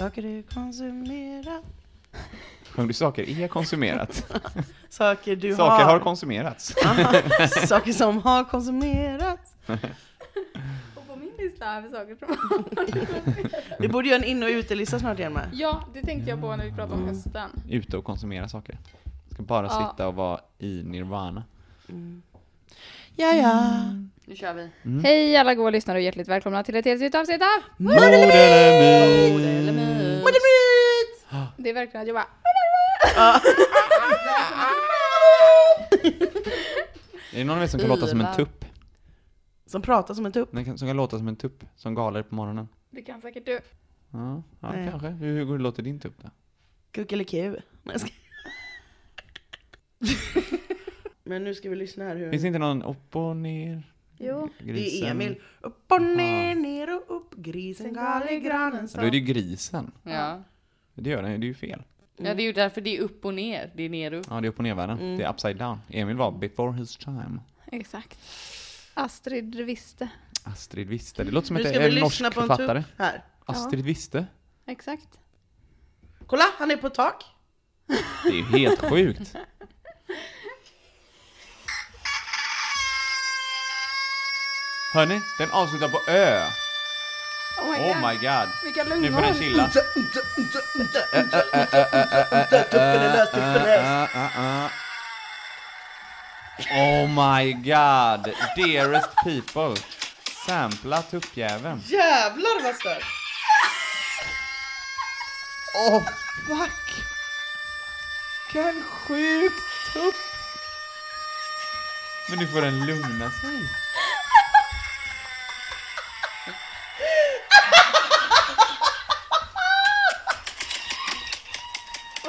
Saker du konsumerat. Sjöng du saker är konsumerat? Saker du saker har. har konsumerats. Saker som har konsumerats. Och på min lista har vi saker som... Vi borde göra en in och utelista snart igen med. ja, det tänkte jag på när vi pratade om hösten. Ute och konsumera saker. Ska bara Ja. sitta och vara i nirvana. Ja, ja. Nu kör vi. Mm. Hej alla goa lyssnare och hjärtligt välkomna till ett helt nytt avsnitt av Mord verkligen att jag bara... Är det någon av er som kan låta som en tupp? Som pratar som en tupp. Den kan- Som kan låta som en tupp, som galer på morgonen? Det kan säkert du. Ja, ja Nej. kanske. Hur, hur låter din tupp då? Kuckeliku. Nej, jag ska... Men nu ska vi lyssna här hur... Finns det inte någon upp och ner? Jo. Det är Emil. Upp och ner, ner och upp. Grisen gal i granen Då är det ju grisen. Ja. Det gör den, det är ju fel. ja, det är ju därför det är upp och ner. Det är ner och upp. Ja, det är upp och nervärlden. Det är upside down. Emil var before his time. Exakt. Astrid visste. Astrid Wiste. Det låter som ett en norsk på en författare. tupp här. Astrid Wiste. Exakt. Kolla, han är på tak. Det är ju helt sjukt. Hörni, den avslutar på Ö. Oh my Oh god. my god. Vilka Nu får den lungor. chilla. Uh, uh, uh. Oh my god. Dearest people. Sampla tuppjäveln. Jävlar vad stört. Oh fuck. Vilken sjuk tupp. Men nu får den lugna sig.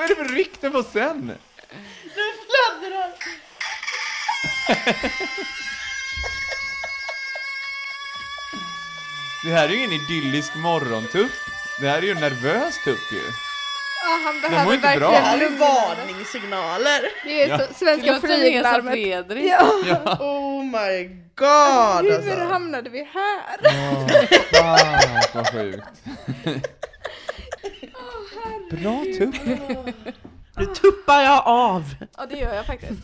Vad är det för rykte på sen? Nu fladdrar. Det här är ju ingen idyllisk morgontupp. Det här är ju en nervös tupp ju. Ja, han mår behöver inte bra. Det här verkligen är lungorna. varningssignaler. Det är Ja. så, svenska flyglarmet. Fredrik. Ja. Ja. Oh my god Hur alltså. hamnade vi här? Åh, fuck vad sjukt. Bra tupp. Nu tuppar jag av. Ja, det gör jag faktiskt.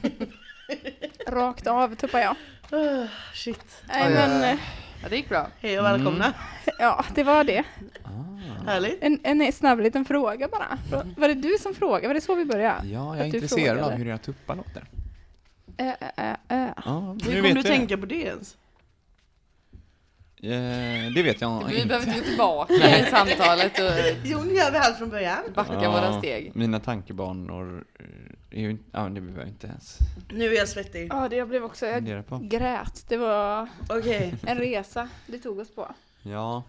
Rakt av tuppar jag. Uh, shit. Nej, men eh, Ja, det gick bra. Hej och välkomna. Mm. ja, det var det. Härligt. En, en snabb liten fråga bara. Var det du som frågade? Var det så vi började? Ja, jag är intresserad av hur era tuppar låter. Äh, äh, äh. Ja, Hur nu kom du tänka på det ens? Eh, det vet jag Vi inte. behöver inte gå tillbaka i samtalet och Jo, nu gör vi allt från början. backa Ja, våra steg. Mina tankebanor är ju inte... Ja, det behöver jag inte ens Nu är jag svettig. Ja, det jag blev också... Jag på. grät. Det var Okej. en resa det tog oss på. Ja.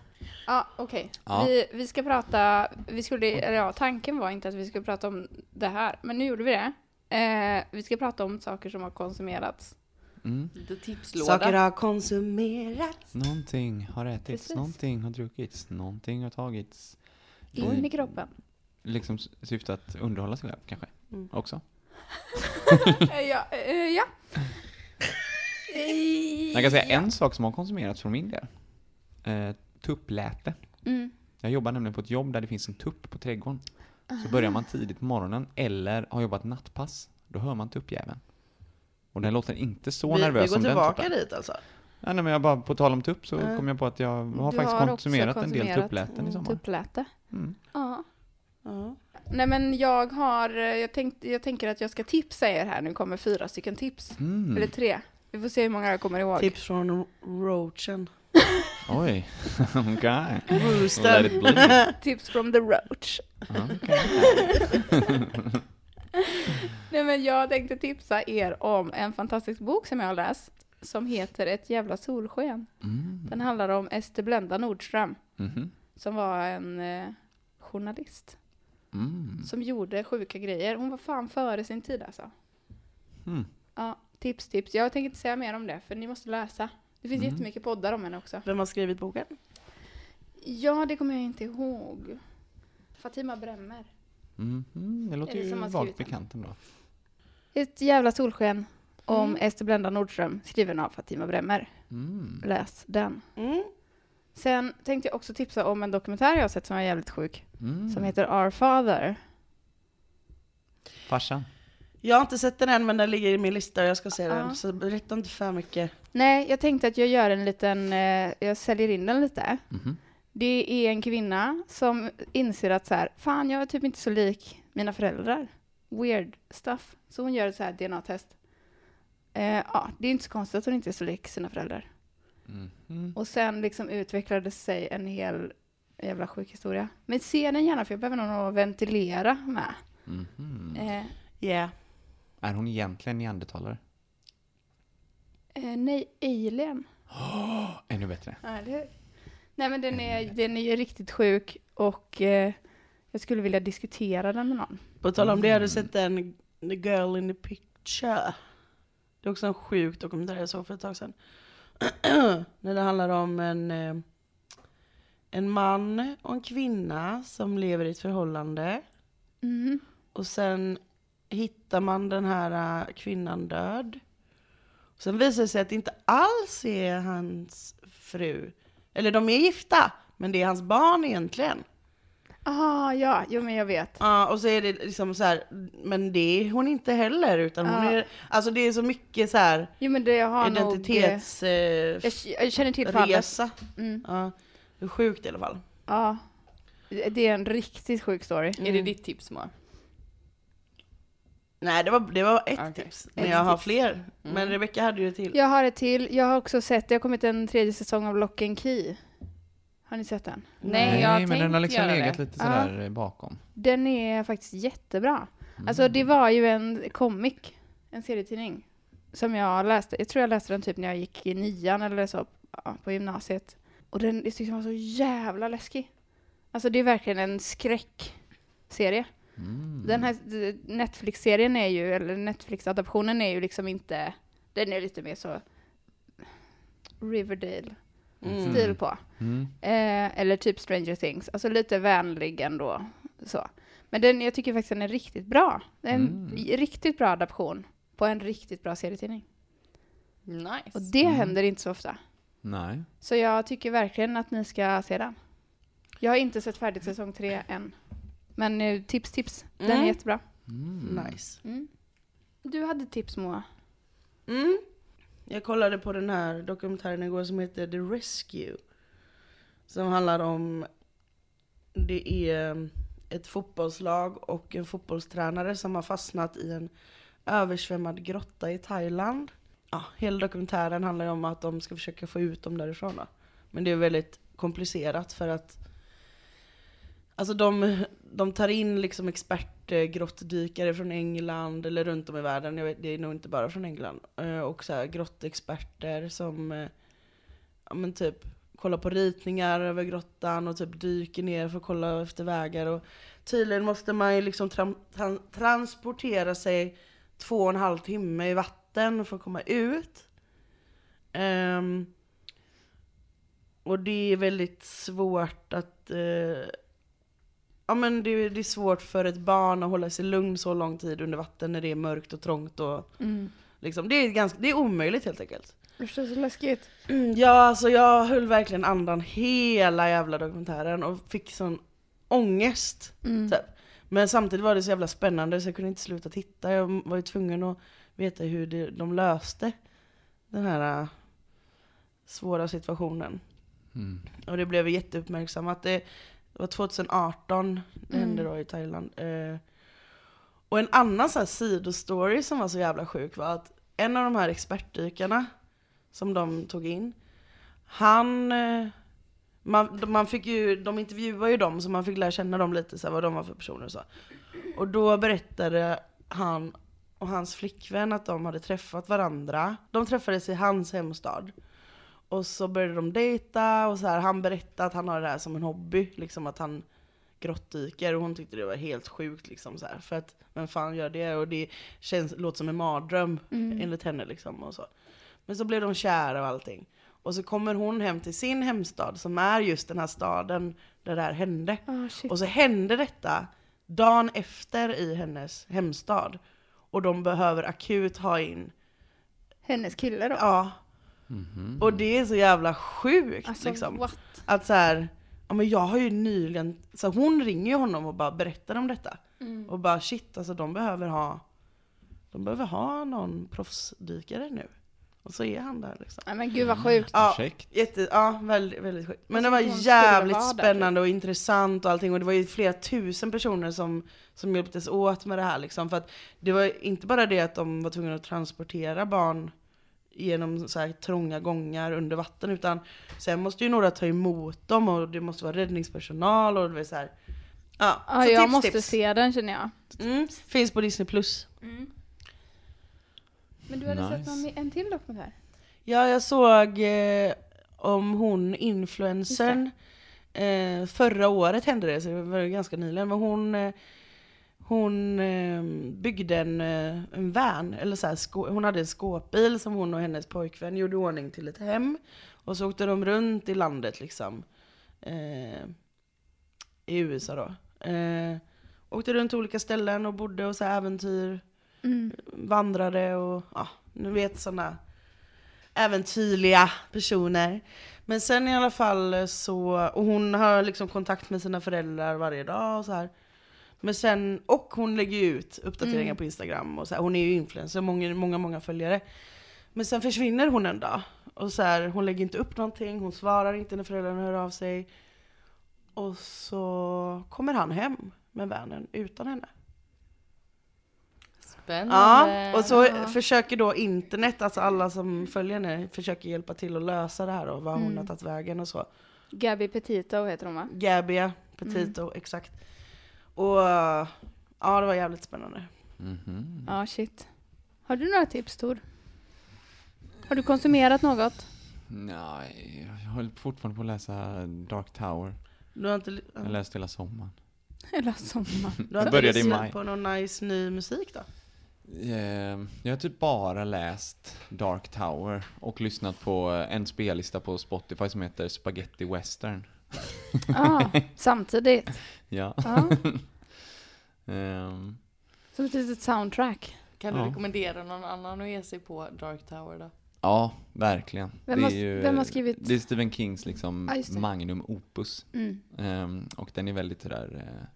Ja, okej. Ja. Vi, vi ska prata... Vi skulle, eller ja, tanken var inte att vi skulle prata om det här, men nu gjorde vi det. Eh, vi ska prata om saker som har konsumerats. Mm. Lite tipslåda. Saker har konsumerats. Någonting har ätits, Precis. någonting har druckits, någonting har tagits. In i kroppen. Liksom syfte att underhålla sig själv kanske. Mm. Också. Eh, ja. Eh, ja. Jag kan säga ja. en sak som har konsumerats från min del. Eh, tuppläte. Mm. Jag jobbar nämligen på ett jobb där det finns en tupp på trädgården. Så börjar man tidigt på morgonen eller har jobbat nattpass, då hör man tuppjäveln. Och den låter inte så vi, nervös vi går som den tillbaka tuppen. dit alltså. Ja, nej, men jag bara, på tal om tupp så Ja. kom jag på att jag har Du faktiskt har också konsumerat en del konsumerat, tuppläten i mm, sommar. Tuppläte. Mm. Ja. Ja. Nej men jag har, jag, tänkt, jag tänker att jag ska tipsa er här, nu kommer fyra stycken tips. Mm. Eller tre. Vi får se hur många jag kommer ihåg. Tips från Roachen. Oj, okej. Let Rooster. it bleed. Tips from the roach. Okej. Nej men jag tänkte tipsa er om en fantastisk bok som jag har läst. Som heter Ett jävla solsken. Mm. Den handlar om Ester Blenda Nordström. Mhm. Som var en eh, journalist. Mm. Som gjorde sjuka grejer. Hon var fan före sin tid alltså. Mm. Ja, tips, tips. Jag tänker inte säga mer om det, för ni måste läsa. Det finns Mm. jättemycket poddar om henne också. Vem har skrivit boken? Ja, det kommer jag inte ihåg. Fatima Bremmer. Mhm. Det låter det ju vagt bekant ändå. Ett jävla solsken om Mm. Ester Blenda Nordström, skriven av Fatima Bremmer. Mm. Läs den. Mm. Sen tänkte jag också tipsa om en dokumentär jag har sett som är jävligt sjuk. Mm. Som heter Our Father. Farsan. Jag har inte sett den än men den ligger i min lista och jag ska se Ja. den. Så berätta inte för mycket. Nej, jag tänkte att jag gör en liten, eh, jag säljer in den lite. Mhm. Det är en kvinna som inser att så här, fan jag är typ inte så lik mina föräldrar. Weird stuff. Så hon gör ett så här DNA-test. Eh, ja, det är inte så konstigt att hon inte är så lik sina föräldrar. Mhm. Och sen liksom utvecklade sig en hel jävla sjuk historia. Men se den gärna för jag behöver någon att ventilera med. Mhm. Eh, Yeah. Är hon egentligen neandertalare? eh, nej, Alien. Ännu bättre. Ja, hur? Nej men den är, den är ju riktigt sjuk och eh, jag skulle vilja diskutera den med någon. På tal om det, har du Mm. sett den The Girl in the Picture? Det är också en sjuk dokumentär jag såg för ett tag sedan. När det handlar om en, eh, en man och en kvinna som lever i ett förhållande. Mhm. Och sen hittar man den här eh, kvinnan död. Och sen visar det sig att det inte alls är hans fru. Eller de är gifta, men det är hans barn egentligen. Ah, ja, jo men jag vet. Ja, och så är det liksom så här, men det är hon inte heller, utan hon är, alltså det är så mycket så här Jo men det har nog... identitets... eh, Eh, Jag, jag känner till fallet. resa. Mm. Ja, det är sjukt i alla fall. Ja. Det det är en riktigt sjuk story. Är det ditt tips Moa? Nej, det var, det var ett Okej. tips. Men Ett jag har fler. Men Rebecca hade ju ett till. Jag har ett till. Jag har också sett, det har kommit en tredje säsong av Lock and Key. Har ni sett den? Nej, jag har men den har liksom legat det. lite Ja. sådär eh, bakom. Den är faktiskt jättebra. Mm. Alltså det var ju en comic, en serietidning, som jag läste. Jag tror jag läste den typ när jag gick i nian eller så ja, på gymnasiet. Och den jag tyckte den var så jävla läskig. Alltså det är verkligen en skräckserie. Mm. Den här Netflix-serien är ju, eller Netflix-adaptionen är ju liksom inte, den är lite mer så Riverdale-stil Mm. på. Mm. Eh, eller typ Stranger Things, alltså lite vänlig ändå. Så. Men den, jag tycker faktiskt den är riktigt bra. Det är en Mm. riktigt bra adaption på en riktigt bra serietidning. Nice. Och det Mm. händer inte så ofta. Nej. Så jag tycker verkligen att ni ska se den. Jag har inte sett färdigt säsong tre än. Men eh, tips, tips. Den är Mm. jättebra. Mm. Nice. Mm. Du hade tips Moa. Mm. Jag kollade på den här dokumentären igår som heter The Rescue. Som handlar om, det är ett fotbollslag och en fotbollstränare som har fastnat i en översvämmad grotta i Thailand. Ja, hela dokumentären handlar ju om att de ska försöka få ut dem därifrån. Då. Men det är väldigt komplicerat för att Alltså de, de tar in liksom expertgrottdykare från England eller runt om i världen, jag vet, det är nog inte bara från England. Eh, och så här grottexperter som eh, ja, men typ kollar på ritningar över grottan och typ dyker ner för att kolla efter vägar. Och tydligen måste man ju liksom tra tra transportera sig två och en halv timme i vatten för att komma ut. Um, och det är väldigt svårt att uh, Ja men det, det är svårt för ett barn att hålla sig lugn så lång tid under vatten när det är mörkt och trångt och liksom, det är, ganska, det är omöjligt helt enkelt. Det känns så läskigt. Ja alltså jag höll verkligen andan hela jävla dokumentären och fick sån ångest. Mm. Typ. Men samtidigt var det så jävla spännande så jag kunde inte sluta titta. Jag var ju tvungen att veta hur det, de löste den här äh, svåra situationen. Mm. Och det blev jätteuppmärksammat. Det var 2018 det Mm. hände då i Thailand. Eh, och en annan så här sidostory som var så jävla sjuk var att en av de här expertdykarna som de tog in, han... eh, Man, man fick ju, de intervjuade ju dem så man fick lära känna dem lite, så här, vad de var för personer och så. Och då berättade han och hans flickvän att de hade träffat varandra. De träffades i hans hemstad. Och så började de dejta och så här, han berättade att han har det här som en hobby, liksom att han grottdyker och hon tyckte det var helt sjukt liksom så här, För att vem fan gör det? Och det känns, låter som en mardröm Mm. enligt henne liksom och så. Men så blev de kära och allting. Och så kommer hon hem till sin hemstad som är just den här staden där det här hände. Shit. Och så hände detta dagen efter i hennes hemstad. Och de behöver akut ha in, Hennes kille då? ja. Mhm. Och det är så jävla sjukt alltså liksom. what? Att så här, ja men jag har ju nyligen, så hon ringer ju honom och bara berättar om detta. Mm. Och bara shit, alltså de behöver ha, de behöver ha någon proffsdykare nu. Och så är han där liksom. Nej men gud vad sjukt. Ja, Projekt. jätte, ja väldigt, väldigt sjukt. Men det Jag var jävligt där, spännande och intressant och allting. Och det var ju flera tusen personer som, som hjälptes åt med det här liksom. För att det var inte bara det att de var tvungna att transportera barn genom så här trånga gångar under vatten. Utan sen måste ju några ta emot dem och det måste vara räddningspersonal och det var så här. Ja, Ja, så jag tips, måste tips. se den känner jag. Mm, finns på Disney+. Plus. Men du hade sett Nice. någon, en till dokumentär? Ja, jag såg eh, om hon influencern. Eh, förra året hände det, så det var ju ganska nyligen. Men hon, eh, hon eh, byggde en, eh, en van, eller så här, hon hade en skåpbil som hon och hennes pojkvän gjorde ordning till ett hem. Och så åkte de runt i landet liksom. Eh, I USA då. Eh, åkte runt till olika ställen och bodde och så äventyr Mm. vandrare och ja, nu vet sådana äventyrliga personer. Men sen i alla fall så, och hon har liksom kontakt med sina föräldrar varje dag och så här. Men sen, och hon lägger ju ut uppdateringar Mm. på Instagram och så här, hon är ju influencer, många, många, många följare. Men sen försvinner hon en dag. Och så här, hon lägger inte upp någonting, hon svarar inte när föräldrarna hör av sig. Och så kommer han hem med vanen utan henne. Spännande. Ja, och så Ja. försöker då internet, alltså alla som följer henne, försöker hjälpa till att lösa det här och var hon Mm. har tagit vägen och så. Gabby Petito heter hon va? Gabia, Petito, Mm. exakt. Och uh, ja, det var jävligt spännande. Mhm. Ja, shit. Har du några tips Tor? Har du konsumerat något? Nej, jag håller fortfarande på att läsa Dark Tower. Du har inte, li- Jag läste hela sommaren. Hela sommaren. du har inte lyssnat på någon nice ny musik då? Eh, Jag har typ bara läst Dark Tower och lyssnat på en spellista på Spotify som heter Spaghetti Western. Ja, samtidigt. Ja. Ja, Ehm, som ett litet soundtrack. Kan du Ja. rekommendera någon annan att ge sig på Dark Tower då? Ja, verkligen. Vem det har- är ju, vem har skrivit? Det är Stephen Kings liksom det. magnum opus. Mm. Ehm, och den är väldigt sådär... Eh,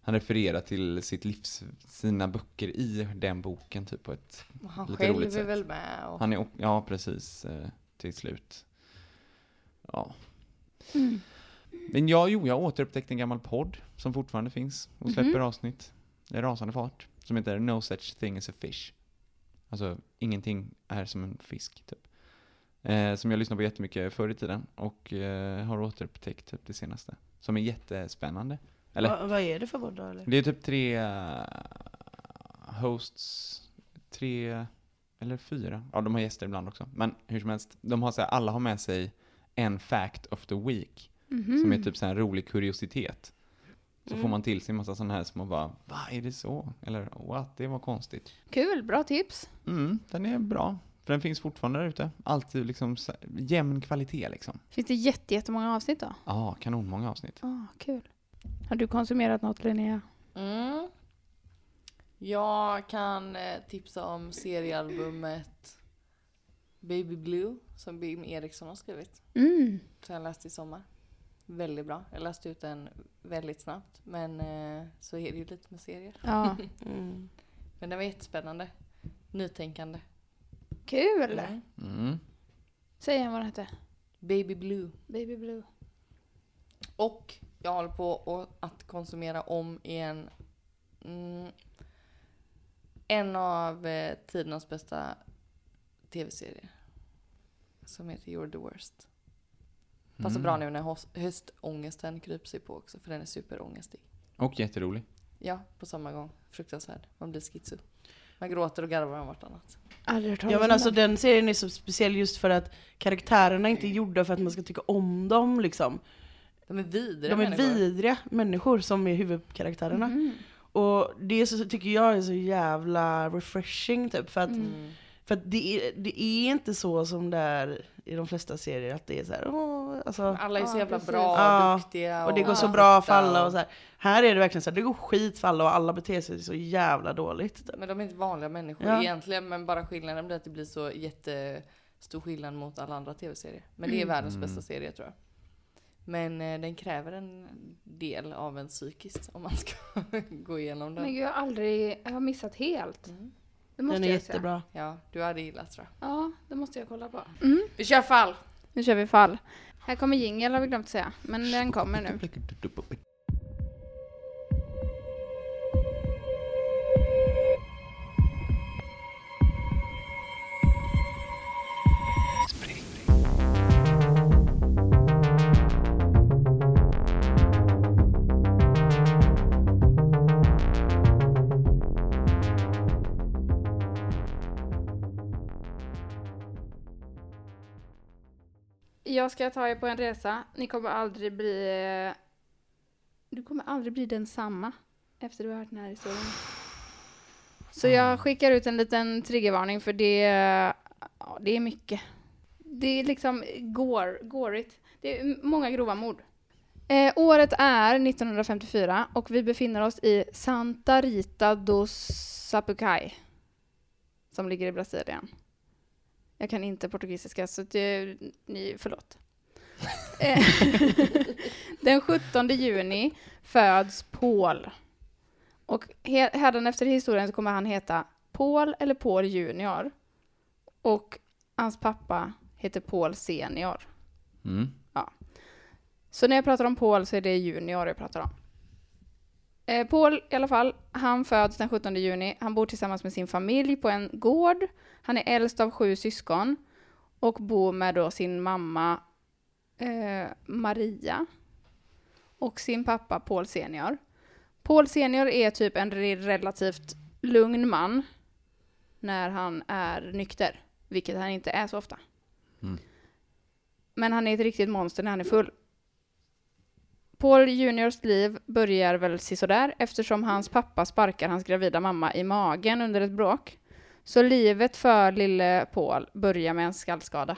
han refererar till sitt livs, sina böcker i den boken typ på ett... Och han Lite själv roligt är sätt. väl med och... Han är, ja precis, eh, till slut. Ja. Mm. Men ja, jo, jag har återupptäckt en gammal podd som fortfarande finns och släpper Mhm. avsnitt i rasande fart. Som heter No such thing as a fish. Alltså, ingenting är som en fisk, typ. Eh, som jag lyssnade på jättemycket förr i tiden och eh, har återupptäckt typ det senaste. Som är jättespännande. Eller? Va, vad är det för podd då eller? Det är typ tre eh, hosts, tre eller fyra. Ja, de har gäster ibland också. Men hur som helst, de har så här, alla har med sig en fact of the week. Mhm. Som är typ så här en rolig kuriositet. Så Mm. får man till sig en massa sådana här små bara, va, är det så? Eller, what, det var konstigt. Kul, bra tips. Mm, den är bra. För den finns fortfarande där ute. Alltid liksom jämn kvalitet liksom. Finns det jätte, jättemånga avsnitt då? Ja, kanonmånga avsnitt. Ah, kul. Har du konsumerat något Linnea? Mm. Jag kan eh, tipsa om seriealbumet Baby Blue som Bim Eriksson har skrivit. Mm. Som jag läste i sommar. Väldigt bra. Jag läste ut den väldigt snabbt. Men eh, så är det ju lite med serier. Ja, Mm. Men den var jättespännande. Nytänkande. kul. Mm. Mm. Säg igen vad den hette. Baby Blue. Baby Blue. Och jag håller på att konsumera om igen mm, en av eh, tidernas bästa tv-serier. Som heter You're the worst. Passar Mm. bra nu när höstångesten kryper sig på också för den är superångestig. Och jätterolig. Ja, på samma gång. Fruktansvärd. Man blir schizo. Man gråter och garvar om vartannat. Aldrig Ja men alltså den. serien är så speciell just för att karaktärerna är inte gjorda för att man ska tycka om dem liksom. De är vidriga De är människor. vidriga människor som är huvudkaraktärerna. Mhm. Och det så, tycker jag är så jävla refreshing typ. För att, Mm. För att det, är, det är inte så som det är i de flesta serier. Att det är så här, åh, alltså, Alla är så jävla precis. bra och Ja, duktiga. och det går så bra för alla och och- så här. Här är det verkligen så här, det går skit för alla och alla beter sig så jävla dåligt. Typ. Men de är inte vanliga människor Ja. egentligen, men bara skillnaden blir att det blir så jättestor skillnad mot alla andra tv-serier. Men det är Mm. världens Mm. bästa serie tror jag. Men eh, den kräver en del av en psykiskt om man ska gå igenom den. Men jag har aldrig, jag har missat helt. Mm. Det måste Den är jag säga. jättebra. Ja, du hade gillat tror jag. Ja, det måste jag kolla på. Mm. Vi kör fall! Nu kör vi fall. Här kommer jingel har vi glömt säga, men den kommer nu. Jag ska ta er på en resa. Ni kommer aldrig bli... eh, Du kommer aldrig bli densamma efter du har hört den här historien. Så jag skickar ut en liten triggervarning för det, ja, det är mycket. Det är liksom gore, gorigt. Det är många grova mord. Eh, året är 1954 och vi befinner oss i Santa Rita do Sapucai. Som ligger i Brasilien. Jag kan inte portugisiska så det, ni, förlåt. Eh, Den 17 juni föds Paul. Och he- i historien så kommer han heta Paul eller Paul junior. Och hans pappa heter Paul senior. Mm. Så när jag pratar om Paul så är det junior jag pratar om. Eh, Paul i alla fall, han föds den 17 juni. Han bor tillsammans med sin familj på en gård. Han är äldst av sju syskon och bor med då sin mamma eh, Maria och sin pappa Paul senior. Paul senior är typ en re- relativt lugn man när han är nykter, vilket han inte är så ofta. Mm. Men han är ett riktigt monster när han är full. Paul Juniors liv börjar väl sisådär eftersom hans pappa sparkar hans gravida mamma i magen under ett bråk. Så livet för lille Paul börjar med en skallskada.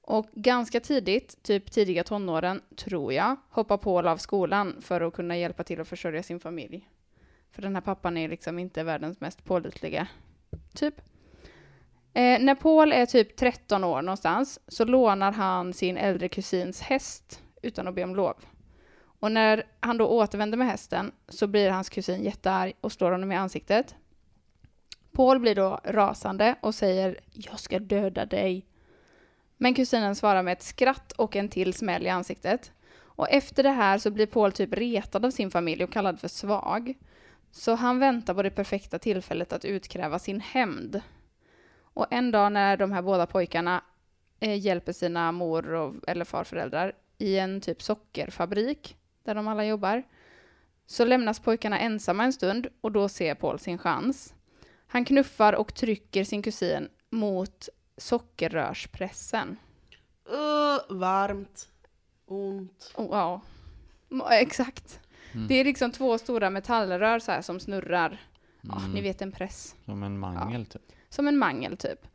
Och ganska tidigt, typ tidiga tonåren, tror jag, hoppar Paul av skolan för att kunna hjälpa till att försörja sin familj. För den här pappan är liksom inte världens mest pålitliga typ. Eh, när Paul är typ 13 år någonstans så lånar han sin äldre kusins häst utan att be om lov. Och när han då återvänder med hästen så blir hans kusin jättearg och slår honom i ansiktet. Paul blir då rasande och säger “Jag ska döda dig”. Men kusinen svarar med ett skratt och en till smäll i ansiktet. Och efter det här så blir Paul typ retad av sin familj och kallad för svag. Så han väntar på det perfekta tillfället att utkräva sin hämnd. Och en dag när de här båda pojkarna eh, hjälper sina mor och, eller farföräldrar i en typ sockerfabrik där de alla jobbar så lämnas pojkarna ensamma en stund och då ser Paul sin chans. Han knuffar och trycker sin kusin mot sockerrörspressen. Uh, varmt. Ont. Oh. Mm, Exakt. Mm. Det är liksom två stora metallrör så här som snurrar. Ja, Mm. ni vet en press. Som en mangel typ. Som en mangel typ.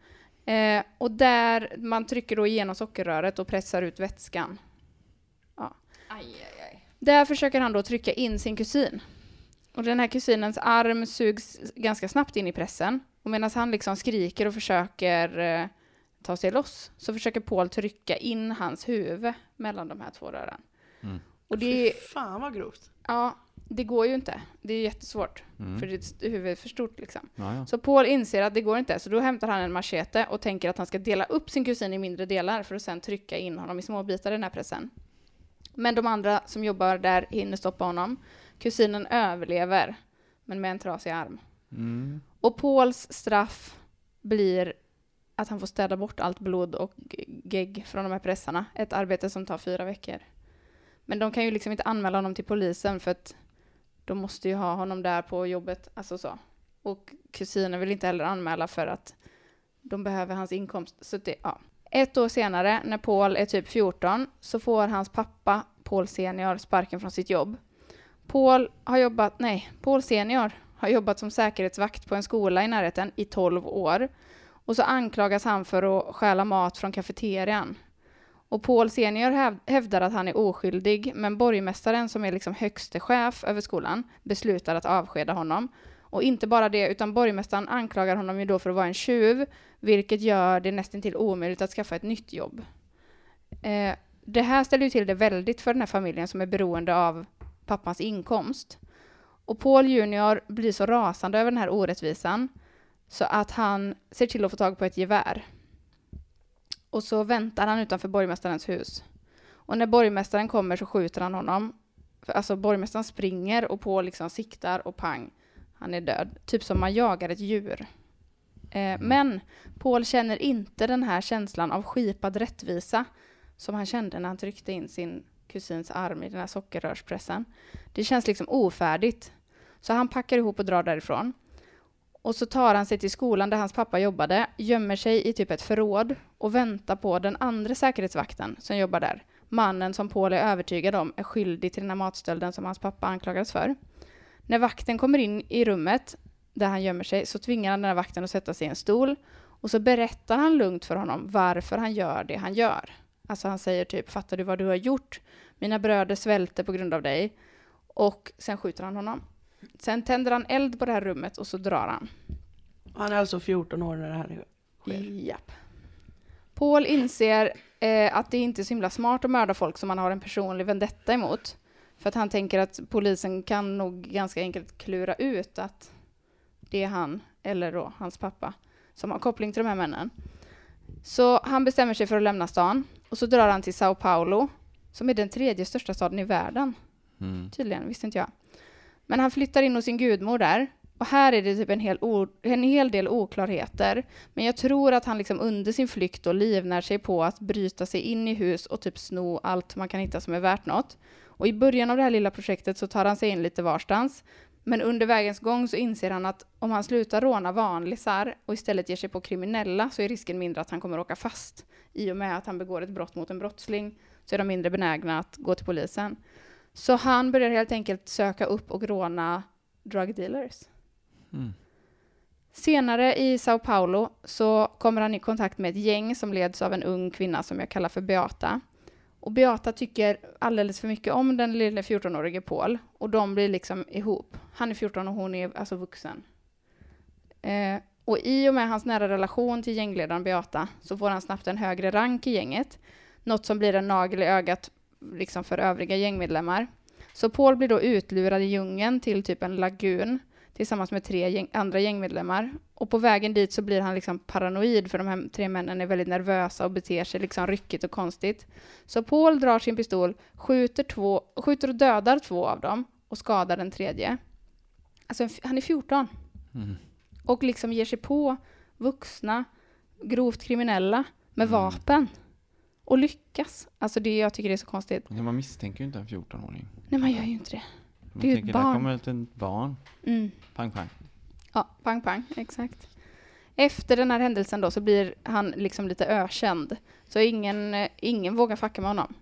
Eh, och där man trycker då igenom sockerröret och pressar ut vätskan. Aj, aj, aj. Där försöker han då trycka in sin kusin. Och den här kusinens arm sugs ganska snabbt in i pressen. Och medan han liksom skriker och försöker eh, ta sig loss så försöker Paul trycka in hans huvud mellan de här två rören. Mm. Och det är, Fy fan vad grovt. ja, det går ju inte. Det är jättesvårt. Mm. För ditt huvud är för stort liksom. Ja, ja. Så Paul inser att det går inte, så då hämtar han en machete och tänker att han ska dela upp sin kusin i mindre delar för att sen trycka in honom i små bitar i den här pressen. Men de andra som jobbar där hinner stoppa honom. Kusinen överlever, men med en trasig arm. Mm. Och Pauls straff blir att han får städa bort allt blod och gegg från de här pressarna. Ett arbete som tar fyra veckor. Men de kan ju liksom inte anmäla honom till polisen för att de måste ju ha honom där på jobbet, alltså så. Och kusinen vill inte heller anmäla för att de behöver hans inkomst. Så det, ja. Ett år senare, när Paul är typ 14, så får hans pappa, Paul senior, sparken från sitt jobb. Paul har jobbat, nej, Paul senior har jobbat som säkerhetsvakt på en skola i närheten i 12 år. Och så anklagas han för att stjäla mat från kafeterian. Och Paul senior häv- hävdar att han är oskyldig, men borgmästaren som är liksom högste chef över skolan beslutar att avskeda honom. Och inte bara det, utan borgmästaren anklagar honom ju då för att vara en tjuv, vilket gör det nästan till omöjligt att skaffa ett nytt jobb. Eh, det här ställer ju till det väldigt för den här familjen som är beroende av pappans inkomst. Och Paul Junior blir så rasande över den här orättvisan så att han ser till att få tag på ett gevär. Och så väntar han utanför borgmästarens hus. Och när borgmästaren kommer så skjuter han honom. För Alltså borgmästaren springer och Paul liksom siktar och pang, han är död. Typ som man jagar ett djur. Eh, men Paul känner inte den här känslan av skipad rättvisa som han kände när han tryckte in sin kusins arm i den här sockerrörspressen. Det känns liksom ofärdigt. Så han packar ihop och drar därifrån. Och så tar han sig till skolan där hans pappa jobbade, gömmer sig i typ ett förråd och väntar på den andra säkerhetsvakten som jobbar där. Mannen som Paul är övertygad om är skyldig till den här matstölden som hans pappa anklagades för. När vakten kommer in i rummet där han gömmer sig så tvingar han den här vakten att sätta sig i en stol och så berättar han lugnt för honom varför han gör det han gör. Alltså han säger typ, fattar du vad du har gjort? Mina bröder svälter på grund av dig. Och sen skjuter han honom. Sen tänder han eld på det här rummet och så drar han. Han är alltså 14 år när det här sker. Japp. Paul inser eh, att det inte är så himla smart att mörda folk som man har en personlig vendetta emot. För att han tänker att polisen kan nog ganska enkelt klura ut att det är han, eller då hans pappa, som har koppling till de här männen. Så han bestämmer sig för att lämna stan och så drar han till Sao Paulo, som är den tredje största staden i världen. Mm. Tydligen, visste inte jag. Men han flyttar in hos sin gudmor där. Och här är det typ en hel, en hel del oklarheter. Men jag tror att han liksom under sin flykt och livnär sig på att bryta sig in i hus och typ sno allt man kan hitta som är värt något. Och i början av det här lilla projektet så tar han sig in lite varstans. Men under vägens gång så inser han att om han slutar råna vanlisar och istället ger sig på kriminella så är risken mindre att han kommer åka fast. I och med att han begår ett brott mot en brottsling så är de mindre benägna att gå till polisen. Så han börjar helt enkelt söka upp och råna drug dealers. Mm. Senare i Sao Paulo så kommer han i kontakt med ett gäng som leds av en ung kvinna som jag kallar för Beata. Och Beata tycker alldeles för mycket om den lille 14-årige Paul och de blir liksom ihop. Han är 14 och hon är alltså vuxen. Eh, och i och med hans nära relation till gängledaren Beata så får han snabbt en högre rank i gänget. Något som blir en nagel i ögat liksom för övriga gängmedlemmar. Så Paul blir då utlurad i djungeln till typ en lagun tillsammans med tre gäng, andra gängmedlemmar. Och på vägen dit så blir han liksom paranoid för de här tre männen är väldigt nervösa och beter sig liksom ryckigt och konstigt. Så Paul drar sin pistol, skjuter, två, skjuter och dödar två av dem och skadar den tredje. Alltså han är 14 Mm. och liksom ger sig på vuxna, grovt kriminella med Mm. vapen. Och lyckas. Alltså det jag tycker det är så konstigt. Ja, Man misstänker ju inte en 14-åring. Nej, man gör ju inte det. Man Det är ju ett barn. där kommer ett litet barn. Mm. Pang, pang. Ja, pang pang, exakt. Efter den här händelsen då så blir han liksom lite ökänd. Så ingen, ingen vågar fucka med honom.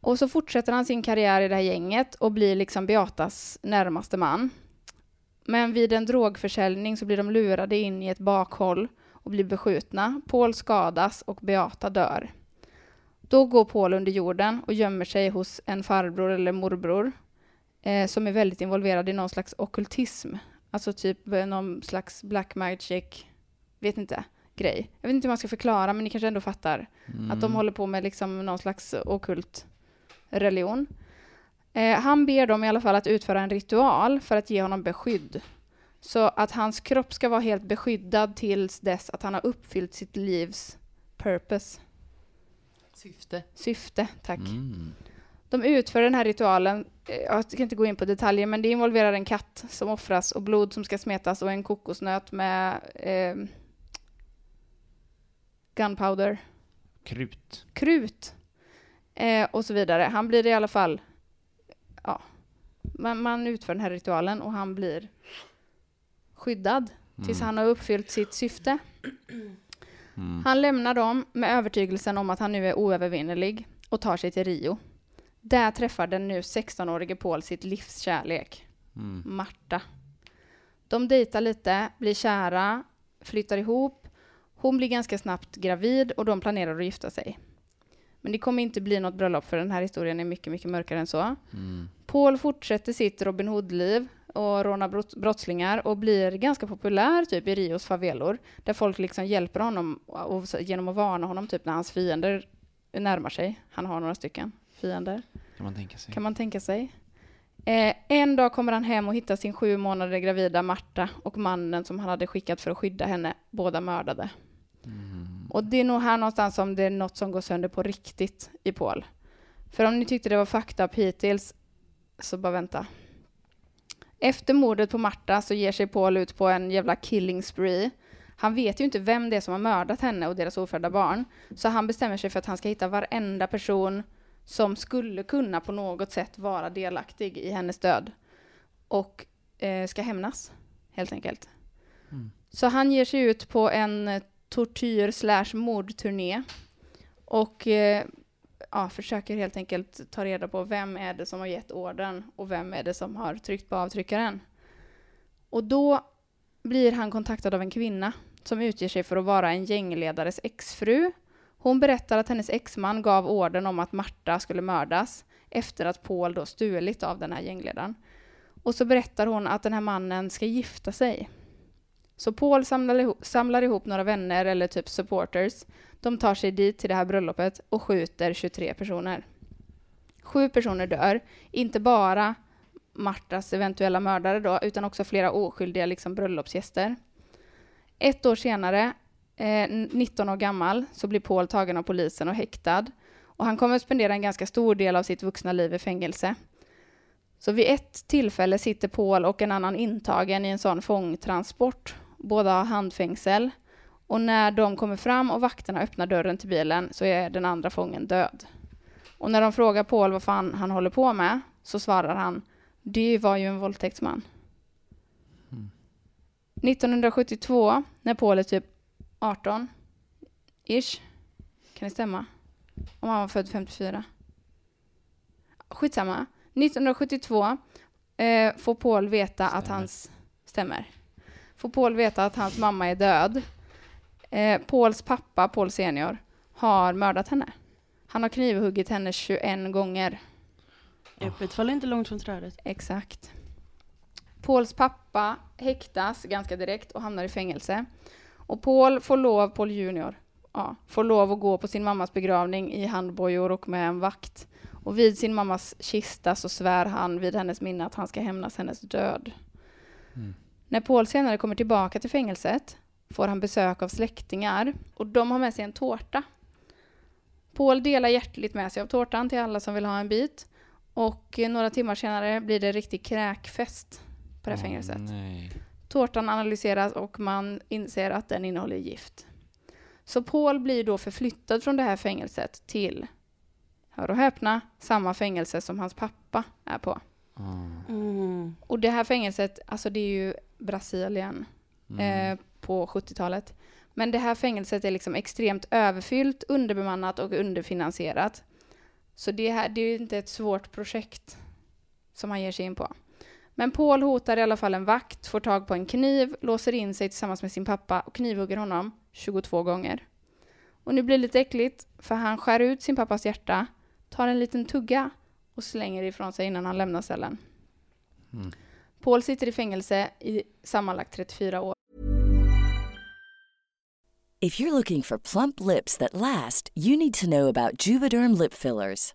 Och så fortsätter han sin karriär i det här gänget och blir liksom Beatas närmaste man. Men vid en drogförsäljning så blir de lurade in i ett bakhåll och blir beskjutna. Paul skadas och Beata dör. Då går Paul under jorden och gömmer sig hos en farbror eller morbror eh, som är väldigt involverad i någon slags okkultism. Alltså typ eh, någon slags black magic, vet inte, grej. Jag vet inte hur man ska förklara, men ni kanske ändå fattar. Mm. Att de håller på med liksom någon slags ockult religion. Eh, han ber dem i alla fall att utföra en ritual för att ge honom beskydd. Så att hans kropp ska vara helt beskyddad tills dess att han har uppfyllt sitt livs purpose. Syfte. Syfte, tack. Mm. De utför den här ritualen, eh, jag ska inte gå in på detaljer, men det involverar en katt som offras och blod som ska smetas och en kokosnöt med eh, gunpowder, Krut. krut eh, och så vidare. Han blir i alla fall, ja, man, man utför den här ritualen och han blir skyddad tills Mm. han har uppfyllt sitt syfte. Mm. Han lämnar dem med övertygelsen om att han nu är oövervinnerlig och tar sig till Rio. Där träffar den nu 16-årige Paul sitt livs kärlek, Mm. Marta. De dejtar lite, blir kära, flyttar ihop. Hon blir ganska snabbt gravid och de planerar att gifta sig. Men det kommer inte bli något bröllop för den här historien är mycket, mycket mörkare än så. Mm. Paul fortsätter sitt Robin Hood-liv och rånar brott- brottslingar och blir ganska populär typ i Rios favelor där folk liksom hjälper honom och, genom att varna honom typ när hans fiender närmar sig. Han har några stycken fiender, Kan man tänka sig. kan man tänka sig. Eh, en dag kommer han hem och hittar sin sju månader gravida Marta och mannen som han hade skickat för att skydda henne, båda mördade. Mm. Och det är nog här någonstans som det är något som går sönder på riktigt i Paul. För om ni tyckte det var fucked up hittills, så bara vänta. Efter mordet på Marta så ger sig Paul ut på en jävla killing spree. Han vet ju inte vem det är som har mördat henne och deras ofödda barn. Så han bestämmer sig för att han ska hitta varenda person som skulle kunna på något sätt vara delaktig i hennes död. Och eh, ska hämnas, helt enkelt. Mm. Så han ger sig ut på en eh, tortyr slash mordturné och eh, ja, försöker helt enkelt ta reda på vem är det som har gett orden och vem är det som har tryckt på avtryckaren. Och då blir han kontaktad av en kvinna som utger sig för att vara en gängledares exfru. Hon berättar att hennes exman gav orden om att Marta skulle mördas efter att Paul då stulit av den här gängledaren. Och så berättar hon att den här mannen ska gifta sig. Så Paul samlar ihop, samlar ihop några vänner eller typ supporters. De tar sig dit till det här bröllopet och skjuter 23 personer. Sju personer dör, inte bara Martas eventuella mördare då, utan också flera oskyldiga liksom bröllopsgäster. Ett år senare, eh, 19 år gammal, så blir Paul tagen av polisen och häktad. Och han kommer att spendera en ganska stor del av sitt vuxna liv i fängelse. Så vid ett tillfälle sitter Paul och en annan intagen i en sån fångtransport. Båda har handfängsel. Och när de kommer fram och vakterna öppnar dörren till bilen så är den andra fången död. Och när de frågar Paul vad fan han håller på med så svarar han det var ju en våldtäktsman. 1972, när Paul är typ 18, ish, kan det stämma? Om han var född 54. Skitsamma. 1972 eh, får Paul veta att Stämmer. hans... Stämmer. Får Paul veta att hans mamma är död. Eh, Pauls pappa, Paul senior, har mördat henne. Han har knivhuggit henne 21 gånger. Äpplet faller inte långt från trädet. Exakt. Pauls pappa häktas ganska direkt och hamnar i fängelse. Och Paul får lov, Paul junior, ja, får lov att gå på sin mammas begravning i handbojor och med en vakt. Och vid sin mammas kista så svär han vid hennes minne att han ska hämnas hennes död. Mm. När Paul senare kommer tillbaka till fängelset får han besök av släktingar och de har med sig en tårta. Paul delar hjärtligt med sig av tårtan till alla som vill ha en bit och några timmar senare blir det riktig kräkfest på det här Åh, fängelset. nej. Tårtan analyseras och man inser att den innehåller gift. Så Paul blir då förflyttad från det här fängelset till, hör och häpna, samma fängelse som hans pappa är på. Ah. Mm. Och det här fängelset, alltså det är ju Brasilien Mm. eh, på 70-talet. Men det här fängelset är liksom extremt överfyllt, underbemannat och underfinansierat. Så det, här, det är ju inte ett svårt projekt som han ger sig in på. Men Paul hotar i alla fall en vakt, får tag på en kniv, låser in sig tillsammans med sin pappa och knivhugger honom 22 gånger. Och nu blir det lite äckligt, för han skär ut sin pappas hjärta, tar en liten tugga och slänger ifrån sig innan han lämnar cellen. Mm. Paul sitter i fängelse i sammanlagt 34 år. If you're looking for plump lips that last, you need to know about Juvederm lip fillers.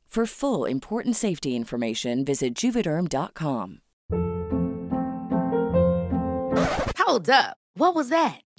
For full important safety information, visit juvederm.com. Hold up. What was that?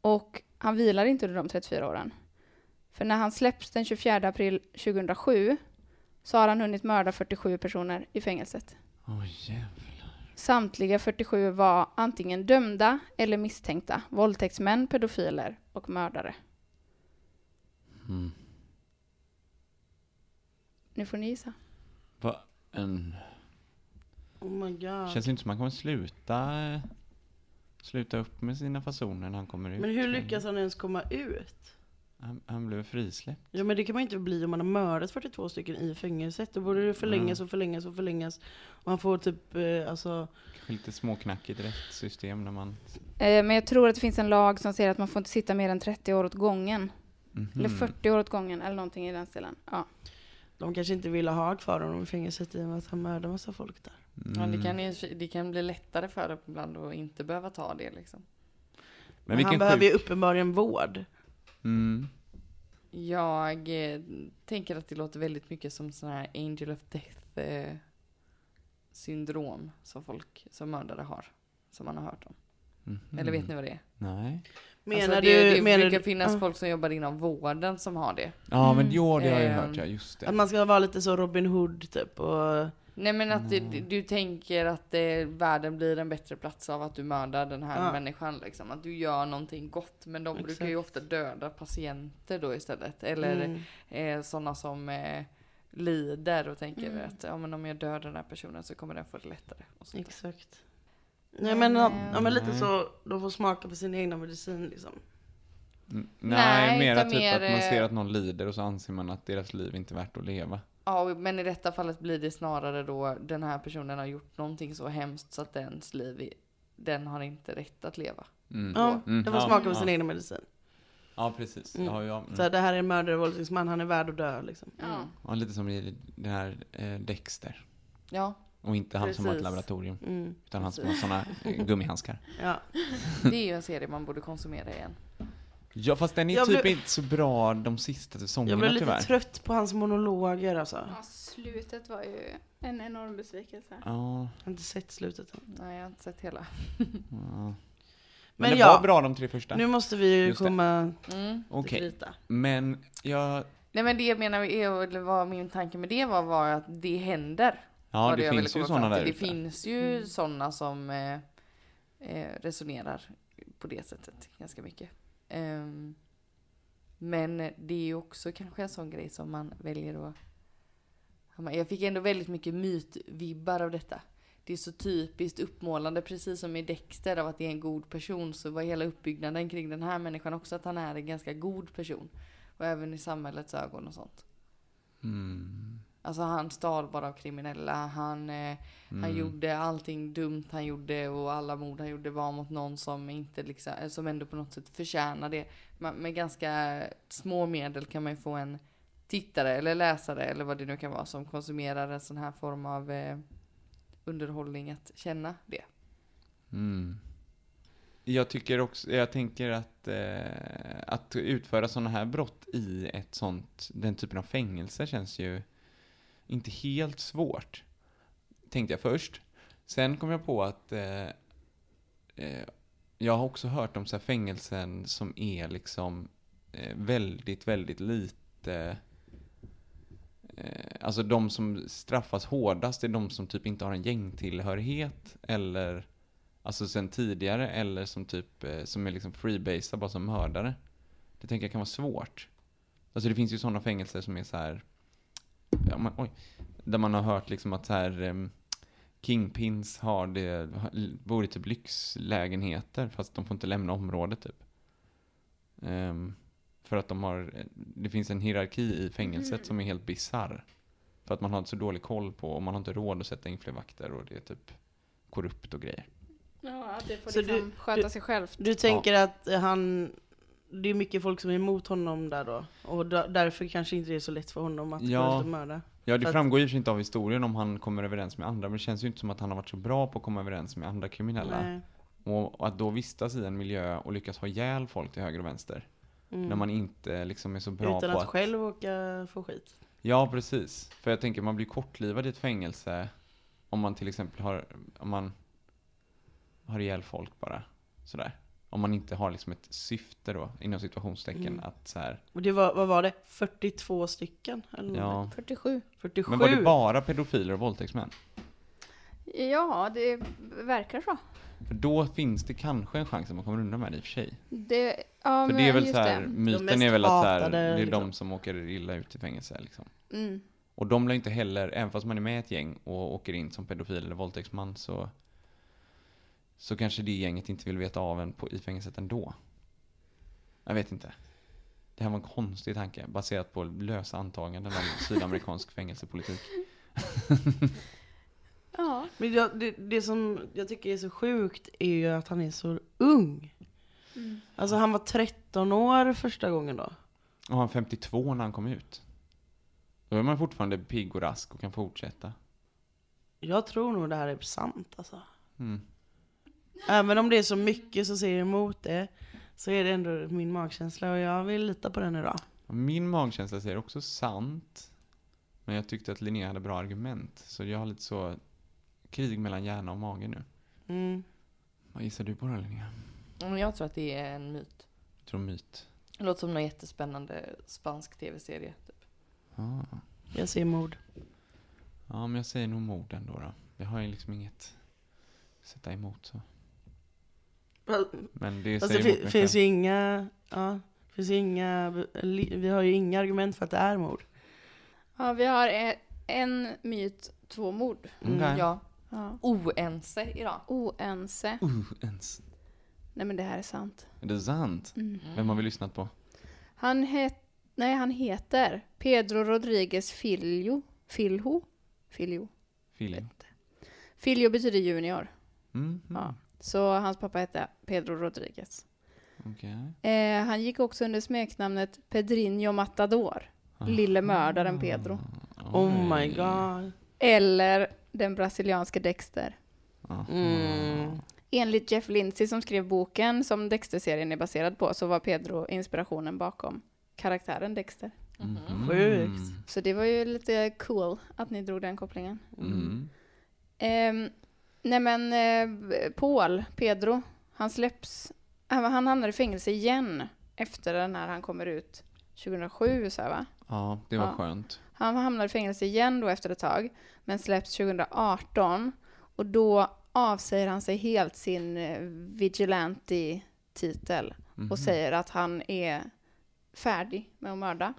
Och han vilar inte under de 34 åren. För när han släpps den 24 april 2007 så har han hunnit mörda 47 personer i fängelset. Oj jävlar. Samtliga 47 var antingen dömda eller misstänkta våldtäktsmän, pedofiler och mördare. Mm. Nu får ni gissa. Va? En... Oh my god. Känns det inte som man kommer sluta eh, sluta upp med sina fasoner när han kommer ut. Men hur lyckas han ens komma ut? Han, han blev frisläppt. Ja men det kan man ju inte bli om man har mördat 42 stycken i fängelset. Då borde det förlängas och förlängas och förlängas. Och han får typ, eh, alltså... Kanske lite småknackigt rättssystem när man... Eh, men jag tror att det finns en lag som säger att man får inte sitta mer än 30 år åt gången. Mhm. Eller 40 år åt gången, eller någonting i den stilen. Ja. De kanske inte ville ha kvar honom i fängelset i och med att han mördade massa folk där. Ja, Mm. det, kan, ju- det kan bli lättare för dem ibland att inte behöva ta det liksom. Men Men han behöver ju sjuk... uppenbarligen vård. Mm. Jag eh, tänker att det låter väldigt mycket som sån här angel of death eh, syndrom som folk som mördare har. Som man har hört om. Mhm. Eller vet ni vad det är? Nej. Menar alltså, du, det, det menar brukar du finnas Ja. folk som jobbar inom vården som har det. Ja men jo, det har jag Ehm, hört ja, just det. att man ska vara lite så Robin Hood typ och... Nej men att du, Mm. du, du tänker att eh, världen blir en bättre plats av att du mördar den här Ja. människan liksom. Att du gör någonting gott. Men de brukar ju Exakt. ofta döda patienter då istället. Eller Mm. eh, sådana som eh, lider och tänker Mm. att ja, men om jag dör den här personen så kommer den få det lättare. Och sånt där. Exakt. Nej men, ja, ja, men lite så, de får smaka på sin egna medicin liksom. Mm, Nej, Nej, mera typ mer, att man ser eh, att någon lider och så anser man att deras liv inte är värt att leva. Ja, men i detta fallet blir det snarare då den här personen har gjort någonting så hemskt så att dens liv, den har inte rätt att leva. Mm. Ja, Mm, de får ja, smaka på ja. sin egna medicin. Ja precis. Mm. Ja, ja, mm. Så det här är en mördare och våldtäktsman, han är värd att dö liksom. Ja. ja, lite som i den här eh, Dexter. Ja, Och inte han som har ett Precis. laboratorium. Mm. Utan han som har såna eh, gummihandskar. Ja. det är ju en serie man borde konsumera igen. Ja, fast den är Jag typ blev- inte så bra de sista Jag säsongerna blev lite tyvärr. trött på hans monologer alltså. Ja, slutet var ju en enorm besvikelse. Ja, Jag har inte sett slutet än. Nej, jag har inte sett hela. ja. Men, Men det ja. var bra de tre första. Nu måste vi ju det. komma Mm. Okej, krita. men jag... Nej men det jag menar är, eller vad min tanke med det var, var att det händer. Ja, det, jag ville finns ju sådana där. Det ute. finns ju sådana som eh, eh, resonerar på det sättet ganska mycket. Um, men det är ju också kanske en sån grej som man väljer att... Jag fick ändå väldigt mycket mytvibbar av detta. Det är så typiskt uppmålande, precis som i Dexter, av att det är en god person, så var hela uppbyggnaden kring den här människan också att han är en ganska god person. Och även i samhällets ögon och sånt. Mm. Alltså han stal bara av kriminella, han, eh, han Mm. gjorde allting dumt han gjorde och alla mord han gjorde var mot någon som inte liksom, eh, som ändå på något sätt förtjänar det. Man, med ganska små medel kan man ju få en tittare eller läsare eller vad det nu kan vara som konsumerar en sån här form av eh, underhållning att känna det. Mm. Jag tycker också, jag tänker att, eh, att utföra sådana här brott i ett sånt, den typen av fängelse känns ju inte helt svårt. Tänkte jag först. Sen kom jag på att eh, eh, jag har också hört om så här fängelsen som är liksom eh, väldigt, väldigt lite eh, Alltså de som straffas hårdast är de som typ inte har en gängtillhörighet eller Alltså sen tidigare eller som typ eh, som är liksom freebasar bara som mördare. Det tänker jag kan vara svårt. Alltså det finns ju sådana fängelser som är så här. Ja, man, oj, där man har hört liksom att så här em, Kingpins har det, bor i typ lyxlägenheter fast de får inte lämna området typ. Ehm, för att de har, det finns en hierarki i fängelset som är helt bizarr. För att man har inte så dålig koll på och man har inte råd att sätta in fler vakter och det är typ korrupt och grejer. Ja, det får Så liksom du- sköta du- sig självt. Du tänker att han, det är mycket folk som är emot honom där då? Och därför kanske inte det är så lätt för honom att Ja. mörda? Ja, det För framgår ju inte av historien om han kommer överens med andra, men det känns ju inte som att han har varit så bra på att komma överens med andra kriminella. Nej. Och att då vistas i en miljö och lyckas ha ihjäl folk till höger och vänster. Mm. När man inte liksom är så bra Utan på att, att... själv åka få skit. Ja, precis. För jag tänker, man blir kortlivad i ett fängelse om man till exempel har, om man har ihjäl folk bara. Sådär. Om man inte har liksom ett syfte då, inom situationstecken, Mm. att så här. Och det var, vad var det? 42 stycken? Eller ja. något? 47. 47? Men var det bara pedofiler och våldtäktsmän? Ja, det verkar så. För då finns det kanske en chans att man kommer undan med det i och för sig. Det, ja, För men det är väl så här, det. myten är väl att så här, det är liksom. de som åker illa ut i fängelse liksom. Mm. Och de lär inte heller, även fast man är med i ett gäng och åker in som pedofil eller våldtäktsman så så kanske det gänget inte vill veta av en på, i fängelset ändå. Jag vet inte. Det här var en konstig tanke, baserat på lösa antaganden om sydamerikansk fängelsepolitik. Ja. Men jag, det, det som jag tycker är så sjukt är ju att han är så ung. Mm. Alltså han var 13 år första gången då. Och han var 52 när han kom ut. Då är man fortfarande pigg och rask och kan fortsätta. Jag tror nog det här är sant alltså. Mm. Även om det är så mycket som säger emot det, så är det ändå min magkänsla och jag vill lita på den idag. Min magkänsla säger också sant. Men jag tyckte att Linnea hade bra argument. Så jag har lite så krig mellan hjärna och mage nu. Mm. Vad gissar du på då Linnea? Men jag tror att det är en myt. Jag tror myt. Det låter som någon jättespännande spansk tv-serie. Typ. Ah. Jag ser mord. Ja, men jag säger nog mord ändå då. Jag har ju liksom inget att sätta emot så. Men det säger det finns ju inga, ja, finns inga, vi har ju inga argument för att det är mord. ja, vi har e- en myt, två mord. Mm. Okej. Ja, Ja. oense idag. Oense. Ens. Nej men det här är sant. Är det sant? Mm. Vem har vi lyssnat på? Han, het, nej, han heter Pedro Rodriguez Filho. Filho? Filho. Filip? Filho betyder junior. Mm, mm. Ja. Så hans pappa hette Pedro Rodriguez. Okej. Eh, han gick också under smeknamnet Pedrinho Matador. Lille mördaren Pedro. Oh my god. Eller den brasilianske Dexter. Mm. Enligt Jeff Lindsay som skrev boken som Dexter-serien är baserad på så var Pedro inspirationen bakom karaktären Dexter. Mhm. Sjukt. Så det var ju lite cool att ni drog den kopplingen. Mm. Ehm, nej men eh, Paul, Pedro, han släpps, han han hamnar i fängelse igen efter den här han kommer ut 2007 så här, va? Ja, det var Ja. skönt. Han hamnar i fängelse igen då efter ett tag, men släpps 2018 och då avsäger han sig helt sin eh, vigilante-titel Mhm. och säger att han är färdig med att mörda.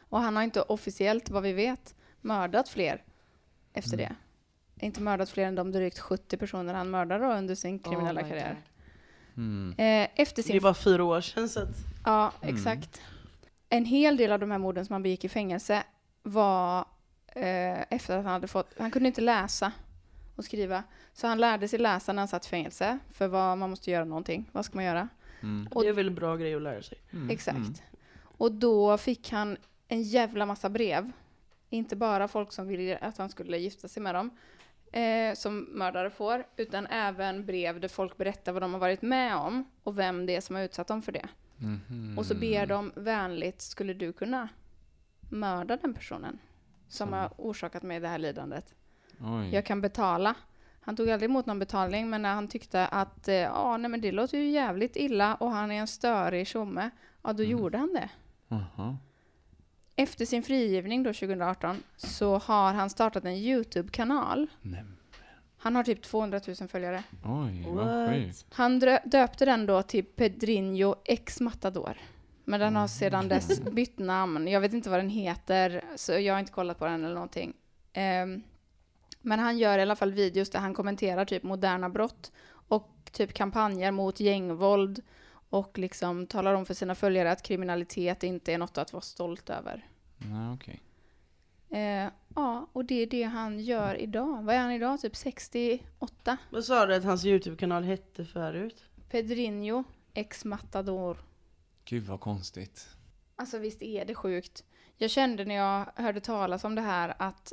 Och han har inte officiellt, vad vi vet, mördat fler efter Mm. det. Inte mördat fler än de drygt 70 personer han mördade då under sin kriminella Oh karriär. Mm. Eh, efter sin Det är bara fyra år sedan så att... Ja, Mm. exakt. En hel del av de här morden som han begick i fängelse var eh, efter att han hade fått, han kunde inte läsa och skriva. Så han lärde sig läsa när han satt i fängelse, för vad man måste göra någonting. Vad ska man göra? Mm. Och- det är väl en bra grej att lära sig. Mm. Exakt. Mm. Och då fick han en jävla massa brev. Inte bara folk som ville att han skulle gifta sig med dem, eh, som mördare får, utan även brev där folk berättar vad de har varit med om och vem det är som har utsatt dem för det. Mhm. Och så ber de vänligt, skulle du kunna mörda den personen som Så. har orsakat mig det här lidandet? Oj. Jag kan betala. Han tog aldrig emot någon betalning, men när han tyckte att eh, ja, nej, men det låter ju jävligt illa och han är en störig tjomme, ja då Mm. gjorde han det. Jaha. Efter sin frigivning då 2018 så har han startat en YouTube-kanal. Han har typ 200 000 följare. Oj, vad sjukt. Han döpte den då till Pedrinho X Matador. Men den har sedan dess bytt namn. Jag vet inte vad den heter, så jag har inte kollat på den eller någonting. Ehm, men han gör i alla fall videos där han kommenterar typ moderna brott och typ kampanjer mot gängvåld och liksom talar om för sina följare att kriminalitet inte är något att vara stolt över. Nej, okej. Eh, ja, och det är det han gör idag. Vad är han idag? Typ 68? Vad sa du att hans YouTube-kanal hette förut? Pedrinho X Matador. Gud vad konstigt. Alltså visst är det sjukt. Jag kände när jag hörde talas om det här att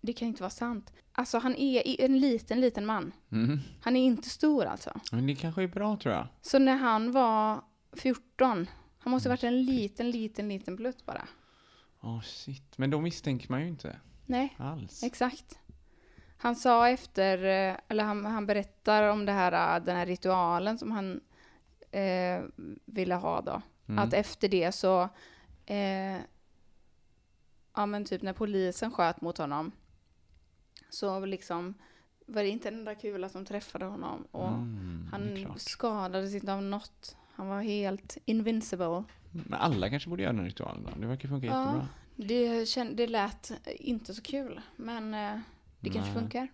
det kan inte vara sant. Alltså han är en liten, liten man. Mm. Han är inte stor alltså. Men det kanske är bra tror jag. Så när han var 14, han måste ha varit en liten, liten, liten plutt bara. Åh shit. Men då misstänker man ju inte Nej, alls. exakt. Han sa efter, eh, eller han, han berättar om det här, eh, den här ritualen som han eh, ville ha då. Mm. Att efter det så, eh, ja men typ när polisen sköt mot honom, så liksom var det inte en enda kula som träffade honom. Och Mm, han skadades inte av något. Han var helt invincible. Men alla kanske borde göra den ritualen då. Det verkar funka Ja. jättebra. Det, kän- det lät inte så kul, men eh, det kanske Nej. funkar.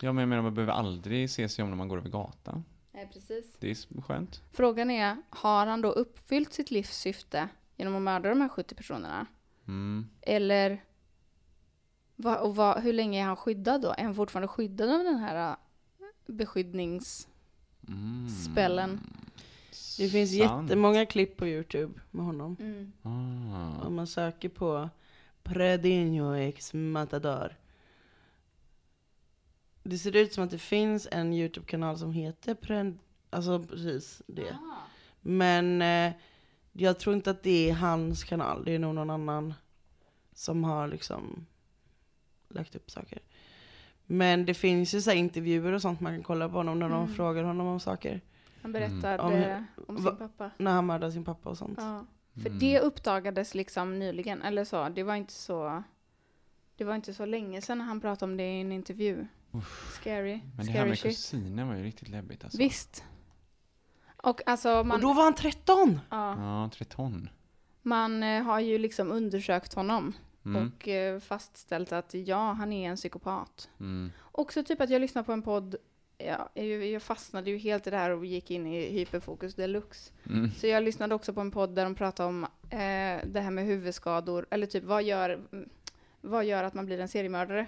Ja men jag menar man behöver aldrig se sig om när man går över gatan. Nej, precis. Det är skönt. Frågan är, har han då uppfyllt sitt livs syfte genom att mörda de här 70 personerna? Mm. Eller vad, och vad, hur länge är han skyddad då? Är han fortfarande skyddad av den här äh, beskyddningsspellen? Mm. Det finns Sant. jättemånga klipp på YouTube med honom. Mm. Ah. Om man söker på Predinho X Matador. Det ser ut som att det finns en YouTube-kanal som heter Pred... Alltså precis det. Men eh, jag tror inte att det är hans kanal. Det är nog någon annan som har liksom lagt upp saker. Men det finns ju så här intervjuer och sånt man kan kolla på honom när de Mm. frågar honom om saker. Han berättade Mm. om sin Va- pappa. När han mördade sin pappa och sånt. Ja. För Mm. det uppdagades liksom nyligen, eller så, det var inte så det var inte så länge sedan han pratade om det i en intervju. Scary. Men det här med shit. kusinen var ju riktigt läbbigt alltså. Visst. Och alltså man, Och då var han 13! ja, Ja, 13. man eh, har ju liksom undersökt honom Mm. och eh, fastställt att ja, han är en psykopat. Mm. Också typ att jag lyssnade på en podd, ja, jag, jag fastnade ju helt i det här och gick in i hyperfokus deluxe. Mm. Så jag lyssnade också på en podd där de pratade om eh, det här med huvudskador, eller typ vad gör, vad gör att man blir en seriemördare?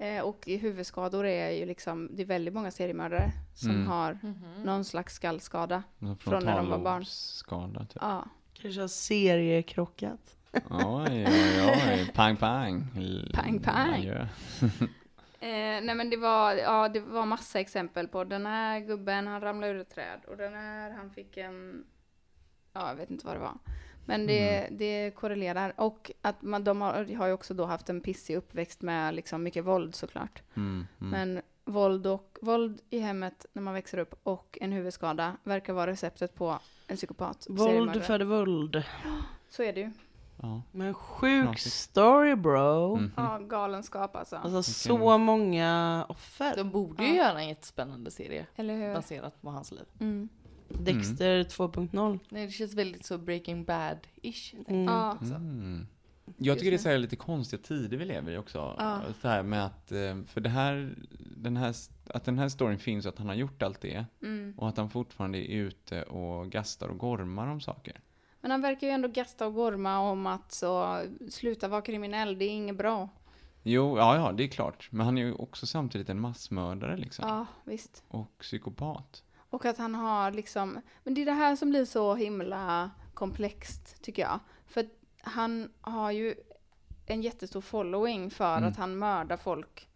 Eh, och i huvudskador är ju liksom, det är väldigt många seriemördare som Mm. har Mhm. någon slags skallskada. Från när de var barn. frontalobsskada typ. Ja, Kanske har seriekrockat. Oj, oj, oj. Pang, pang. Pang, pang. adjö. Eh, nej men det var, ja, det var massa exempel på den här gubben, han ramlade ur ett träd och den här, han fick en, ja jag vet inte vad det var. Men det, det korrelerar och att man, de har, har ju också då haft en pissig uppväxt med liksom mycket våld såklart. Mm, mm. Men våld, och, våld i hemmet när man växer upp och en huvudskada verkar vara receptet på en psykopat. Våld föder våld. Så är det ju. Ja. Men sjuk Knasigt. story bro. Mhm. Ja, galenskap alltså. Alltså så många offer. De borde ju Ja. göra en jättespännande serie Eller hur? baserat på hans liv. Mm. Dexter 2.0. Nej, det känns väldigt så Breaking Bad-ish. Mm. Ja. Mm. Jag tycker det är så här lite konstiga tider vi lever i också. Ja. Så här med att, eh, för det här, den här, att den här storyn finns och att han har gjort allt det. Mm. Och att han fortfarande är ute och gastar och gormar om saker. Men han verkar ju ändå gasta och gorma om att så, sluta vara kriminell, det är inget bra. Jo, ja, ja, det är klart. Men han är ju också samtidigt en massmördare liksom. Ja, visst. Och psykopat. Och att han har liksom, men det är det här som blir så himla komplext tycker jag. För att han har ju en jättestor following för Mm. att han mördar folk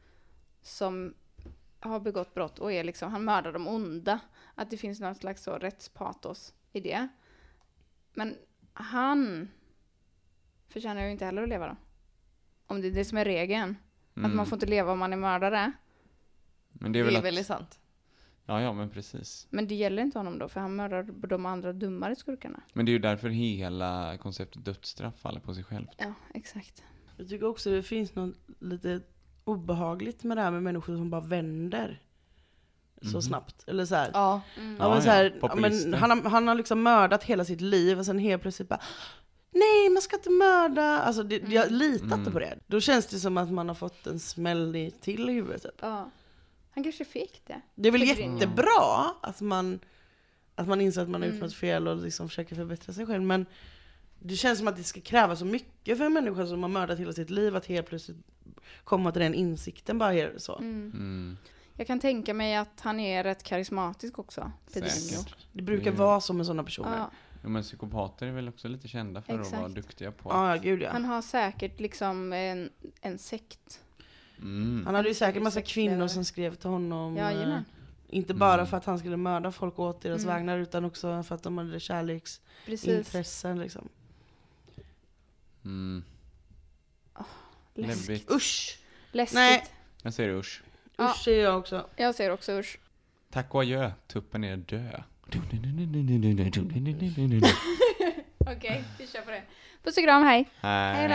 som har begått brott och är liksom, han mördar de onda. Att det finns någon slags så rättspatos i det. Men han förtjänar ju inte heller att leva då. Om det är det som är regeln. Att Mm. man får inte leva om man är mördare. Men det Det är är, väl att, väldigt sant. Ja, ja, men precis. Men det gäller inte honom då, för han mördar de andra dummare skurkarna. Men det är ju därför hela konceptet dödsstraff faller på sig självt. Ja, exakt. Jag tycker också det finns något lite obehagligt med det här med människor som bara vänder. Så Mhm. snabbt. Eller så här. Ja. Mm. Ja, men så här, ja, men han, har, han har liksom mördat hela sitt liv och sen helt plötsligt bara Nej man ska inte mörda. Alltså det, jag litar inte Mm. på det. Då känns det som att man har fått en smäll i, till i huvudet typ. Ja. Han kanske fick det. Det är väl Tycker jag. jättebra att man, att man inser att man har gjort Mm. något fel och liksom försöker förbättra sig själv. Men det känns som att det ska kräva så mycket för en människa som har mördat hela sitt liv att helt plötsligt komma till den insikten bara här, så. Mm. Jag kan tänka mig att han är rätt karismatisk också. Säkert. Det brukar Det- vara så med sådana personer. Ja, Ja, men psykopater är väl också lite kända för att vara Exakt. duktiga på Ja, ja gud ja. han har säkert liksom en, en sekt. Mm. Han hade ju säkert massa kvinnor som skrev till honom. eh, Jajamän. Inte bara Mm. för att han skulle mörda folk åt deras Mm. vägnar utan också för att de hade Precis. kärleksintressen liksom. Mm. Läskigt. Läbbigt. Usch! Läskigt. Nej. Jag säger usch. Ja. Usch säger jag också. Jag säger också usch. Tack och adjö, tuppen är död. Okej, vi kör på det. Puss och kram, hej. Hej då.